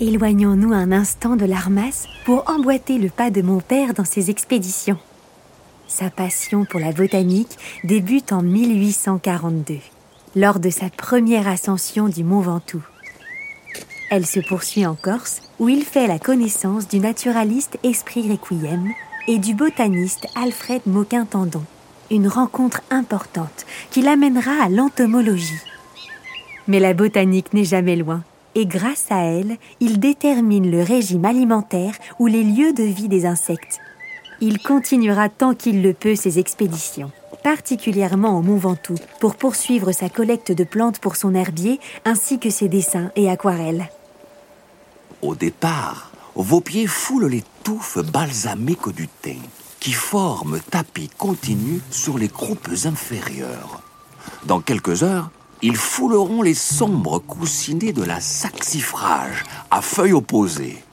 Éloignons-nous un instant de l'Armas pour emboîter le pas de mon père dans ses expéditions. Sa passion pour la botanique débute en 1842, lors de sa première ascension du Mont Ventoux. Elle se poursuit en Corse, où il fait la connaissance du naturaliste Esprit Requiem et du botaniste Alfred Moquin-Tendon. Une rencontre importante qui l'amènera à l'entomologie. Mais la botanique n'est jamais loin, et grâce à elle, il détermine le régime alimentaire ou les lieux de vie des insectes. Il continuera tant qu'il le peut ses expéditions, particulièrement au Mont Ventoux, pour poursuivre sa collecte de plantes pour son herbier ainsi que ses dessins et aquarelles. Au départ, vos pieds foulent les touffes balsamiques du thym, qui forment tapis continus sur les croupes inférieures. Dans quelques heures, ils fouleront les sombres coussinets de la saxifrage à feuilles opposées.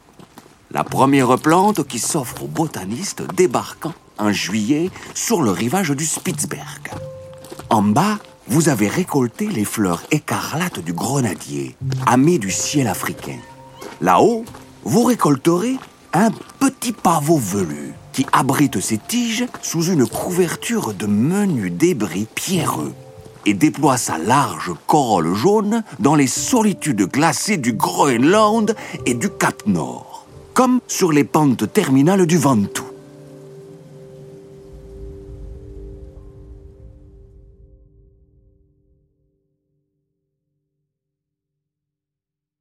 La première plante qui s'offre aux botanistes débarquant en juillet sur le rivage du Spitzberg. En bas, vous avez récolté les fleurs écarlates du grenadier, ami du ciel africain. Là-haut, vous récolterez un petit pavot velu qui abrite ses tiges sous une couverture de menus débris pierreux et déploie sa large corolle jaune dans les solitudes glacées du Groenland et du Cap Nord, comme sur les pentes terminales du Ventoux.